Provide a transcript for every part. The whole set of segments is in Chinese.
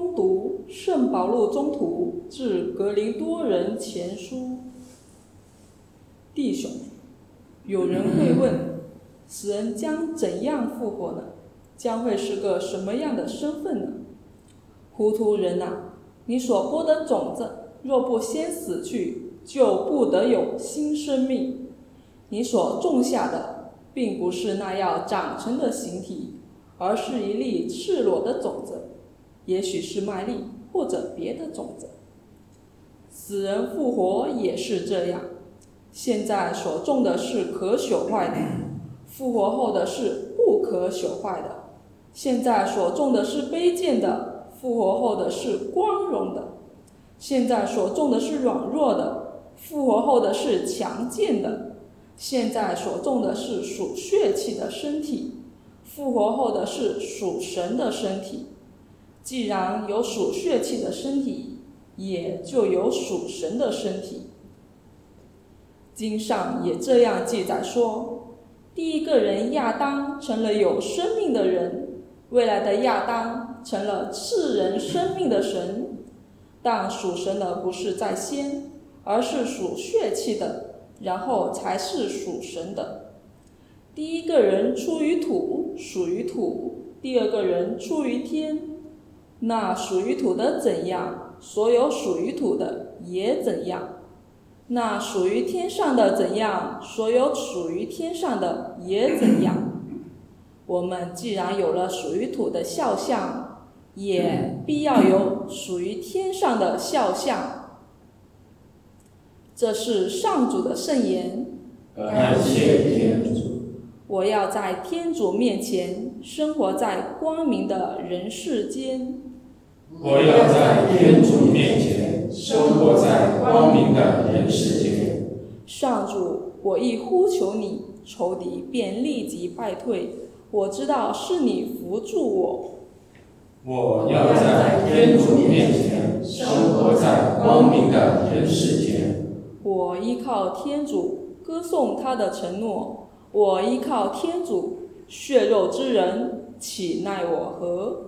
攻读《圣保禄中途致格林多人前书》。弟兄，有人会问：死人将怎样复活呢？将会是个什么样的身份呢？糊涂人呐！你所播的种子，若不先死去，就不得有新生命。你所种下的，并不是那要长成的形体，而是一粒赤裸的种子，也许是麦粒或者别的种子。死人复活也是这样。现在所种的是可朽坏的，复活后的是不可朽坏的。现在所种的是卑贱的，复活后的是光荣的。现在所种的是软弱的，复活后的是强健的。现在所种的是属血气的身体，复活后的是属神的身体。既然有属血气的身体，也就有属神的身体。经上也这样记载说：第一个人亚当成了有生命的人，未来的亚当成了赐人生命的神。但属神的不是在先，而是属血气的。然后才是属神的。第一个人出于土，属于土；第二个人出于天。那属于土的怎样，所有属于土的也怎样；那属于天上的怎样，所有属于天上的也怎样。我们既然有了属于土的肖像，也必要有属于天上的肖像。这是上主的圣言。感谢天主。我要在天主面前生活在光明的人世间。我要在天主面前生活在光明的人世间。上主，我一呼求你，仇敌便立即败退。我知道是你扶助我。我要在天主面前生活在光明的人世间。我依靠天主，歌颂他的承诺。我依靠天主，血肉之人岂奈我何？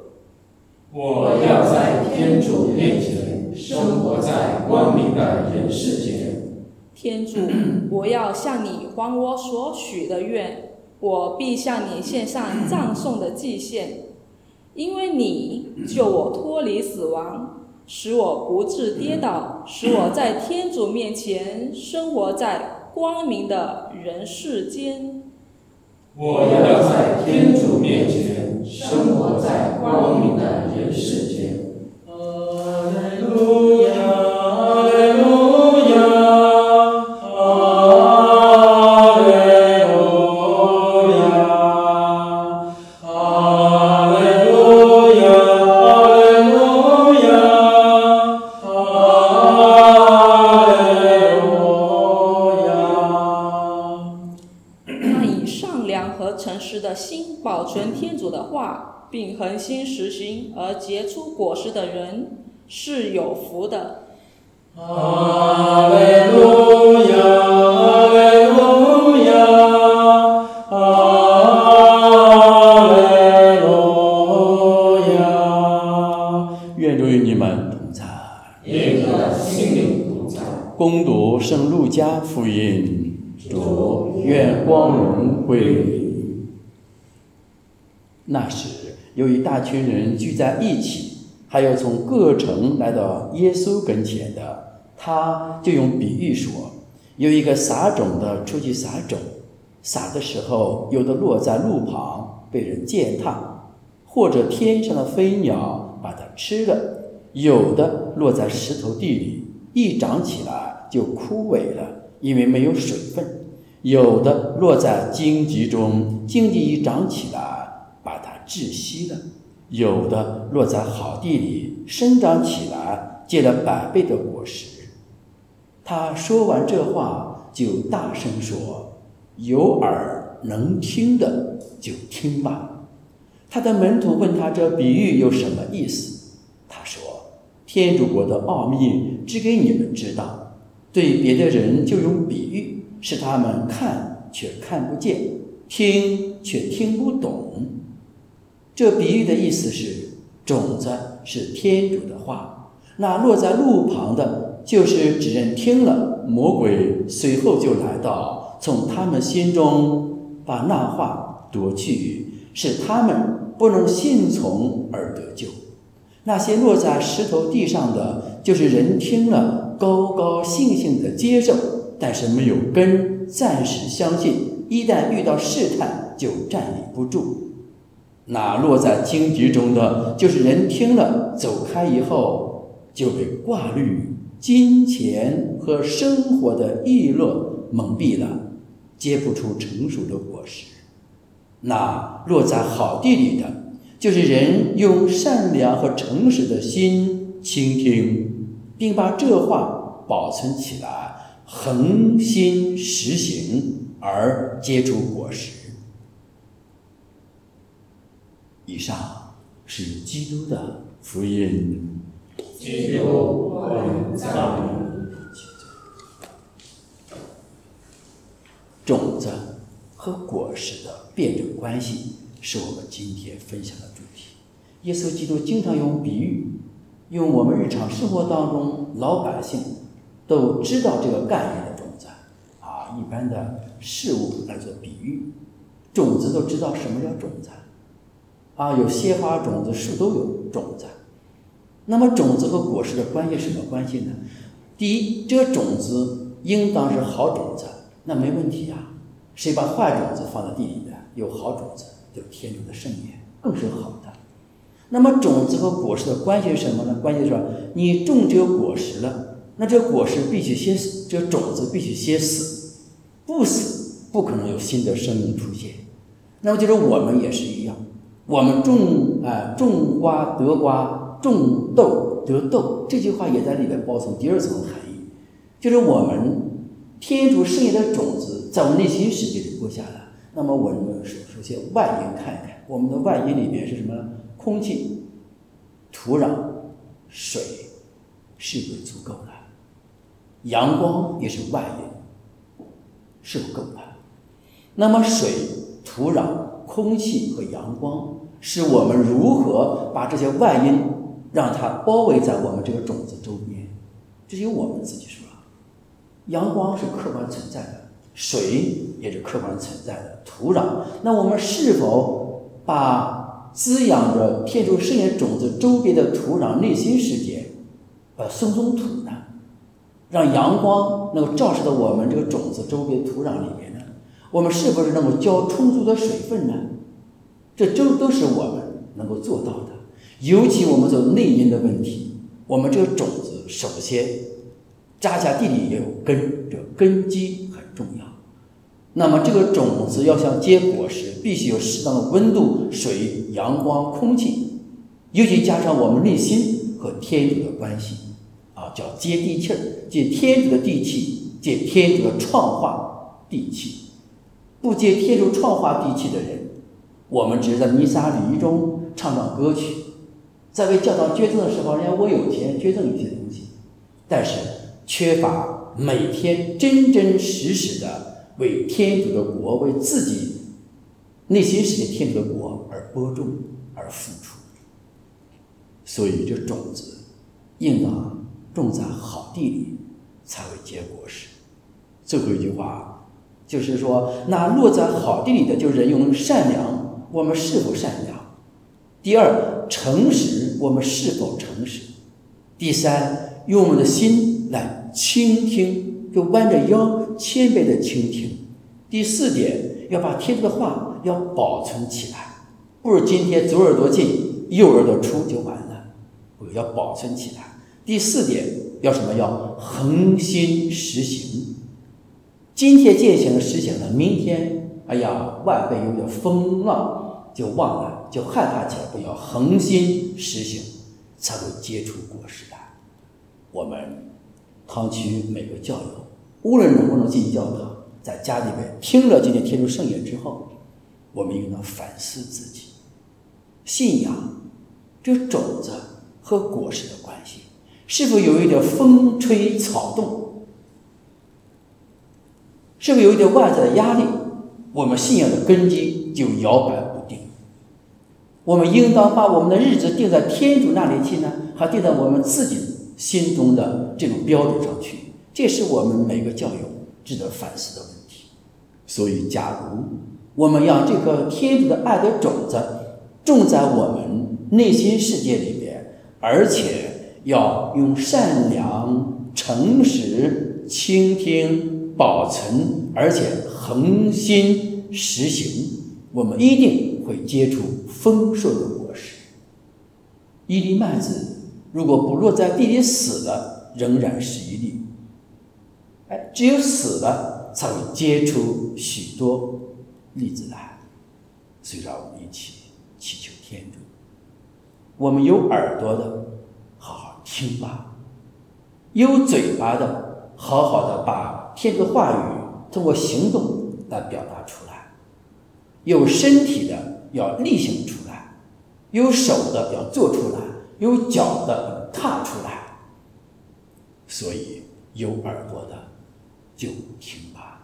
我要在天主面前生活在光明的人世间。天主，我要向你还我所许的愿，我必向你献上葬送的祭献，因为你救我脱离死亡。使我不致跌倒，使我在天主面前生活在光明的人世间。我要在天主面前生活在光明的人世结出果实的人是有福的。阿门。路亚，阿门。阿门。愿主与你们同在。愿你的心灵同在。攻读圣路加福音。主，愿光荣归于那时。有一大群人聚在一起，还有从各城来到耶稣跟前的，他就用比喻说：有一个撒种的出去撒种，撒的时候，有的落在路旁被人践踏，或者天上的飞鸟把它吃了；有的落在石头地里，一长起来就枯萎了，因为没有水分；有的落在荆棘中，荆棘一长起来。窒息了，有的落在好地里，生长起来，结了百倍的果实。他说完这话，就大声说：“有耳能听的就听吧。”他的门徒问他这比喻有什么意思？他说：“天主国的奥秘只给你们知道，对别的人就用比喻，使他们看却看不见，听却听不懂。”这比喻的意思是，种子是天主的话，那落在路旁的，就是指人听了，魔鬼随后就来到，从他们心中把那话夺去，使他们不能信从而得救。那些落在石头地上的，就是人听了，高高兴兴的接受，但是没有根，暂时相信，一旦遇到试探，就站立不住。那落在荆棘中的，就是人听了走开以后，就被挂虑、金钱和生活的逸乐蒙蔽了，结不出成熟的果实。那落在好地里的，就是人用善良和诚实的心倾听，并把这话保存起来，恒心实行而结出果实。以上是基督的福音。基督，我们赞美种子和果实的辩证关系是我们今天分享的主题。耶稣基督经常用比喻，用我们日常生活当中老百姓都知道这个概念的种子啊，一般的事物来做比喻。种子都知道什么叫种子。啊，有鲜花种子，树都有种子。那么种子和果实的关系是什么关系呢？第一，这个种子应当是好种子，那没问题啊。谁把坏种子放在地里的，有好种子，就是天主的圣言，更是好的。那么种子和果实的关系是什么呢？关系是你种这个果实了，那这果实必须先死，这个种子必须先死，不死不可能有新的生命出现。那么就是我们也是一样。我们种啊种瓜得瓜，种豆得豆，这句话也在里面包含第二层含义，就是我们天主圣言的种子在我们内心世界里播下了。那么我们首首先外因看一看，我们的外因里面是什么？空气、土壤、水是不是足够了？阳光也是外因，是不够的。那么水、土壤。空气和阳光是我们如何把这些外因让它包围在我们这个种子周边，这由我们自己说了。阳光是客观存在的，水也是客观存在的，土壤。那我们是否把滋养着天主圣言种子周边的土壤内心世界，呃，松松土呢？让阳光能够照射到我们这个种子周边土壤里面呢。我们是不是能够浇充足的水分呢？这都都是我们能够做到的。尤其我们做内因的问题，我们这个种子首先扎下地里也有根，这根基很重要。那么这个种子要想结果实，必须有适当的温度、水、阳光、空气，尤其加上我们内心和天主的关系，啊，叫接地气儿，接天主的地气，接天主的创化地气。不接天主创化地气的人，我们只是在弥撒礼仪中唱唱歌曲，在为教堂捐赠的时候，人家我有钱捐赠一些东西，但是缺乏每天真真实实的为天主的国、为自己内心世界天主的国而播种而付出。所以，这种子应当种在好地里，才会结果实。最后一句话。就是说，那落在好地里的，就是人用善良，我们是否善良？第二，诚实，我们是否诚实？第三，用我们的心来倾听，就弯着腰，谦卑的倾听。第四点，要把天主的话要保存起来，不是今天左耳朵进，右耳朵出就完了，我要保存起来。第四点，要什么？要恒心实行。今天践行实行了，明天哎呀，万倍有点风浪就忘了，就害怕起来。不要恒心实行，才会结出果实来。我们堂区每个教友，无论能不能进教堂，在家里边听了今天天主圣言之后，我们应当反思自己信仰这种子和果实的关系，是否有一点风吹草动？是不是有一点外在的压力，我们信仰的根基就摇摆不定？我们应当把我们的日子定在天主那里去呢，还定在我们自己心中的这种标准上去？这是我们每个教友值得反思的问题。所以，假如我们让这颗天主的爱的种子种在我们内心世界里边，而且要用善良、诚实、倾听、保存，而且恒心实行，我们一定会结出丰硕的果实。一粒麦子如果不落在地里死了，仍然是一粒。哎，只有死了，才会结出许多粒子来。所以，让我们一起祈求天主。我们有耳朵的，好好听吧；有嘴巴的，好好的把天主的话语通过行动来表达出来；有身体的要力行出来；有手的要做出来；有脚的踏出来。所以，有耳朵的。就听吧，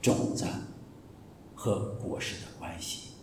种子和果实的关系。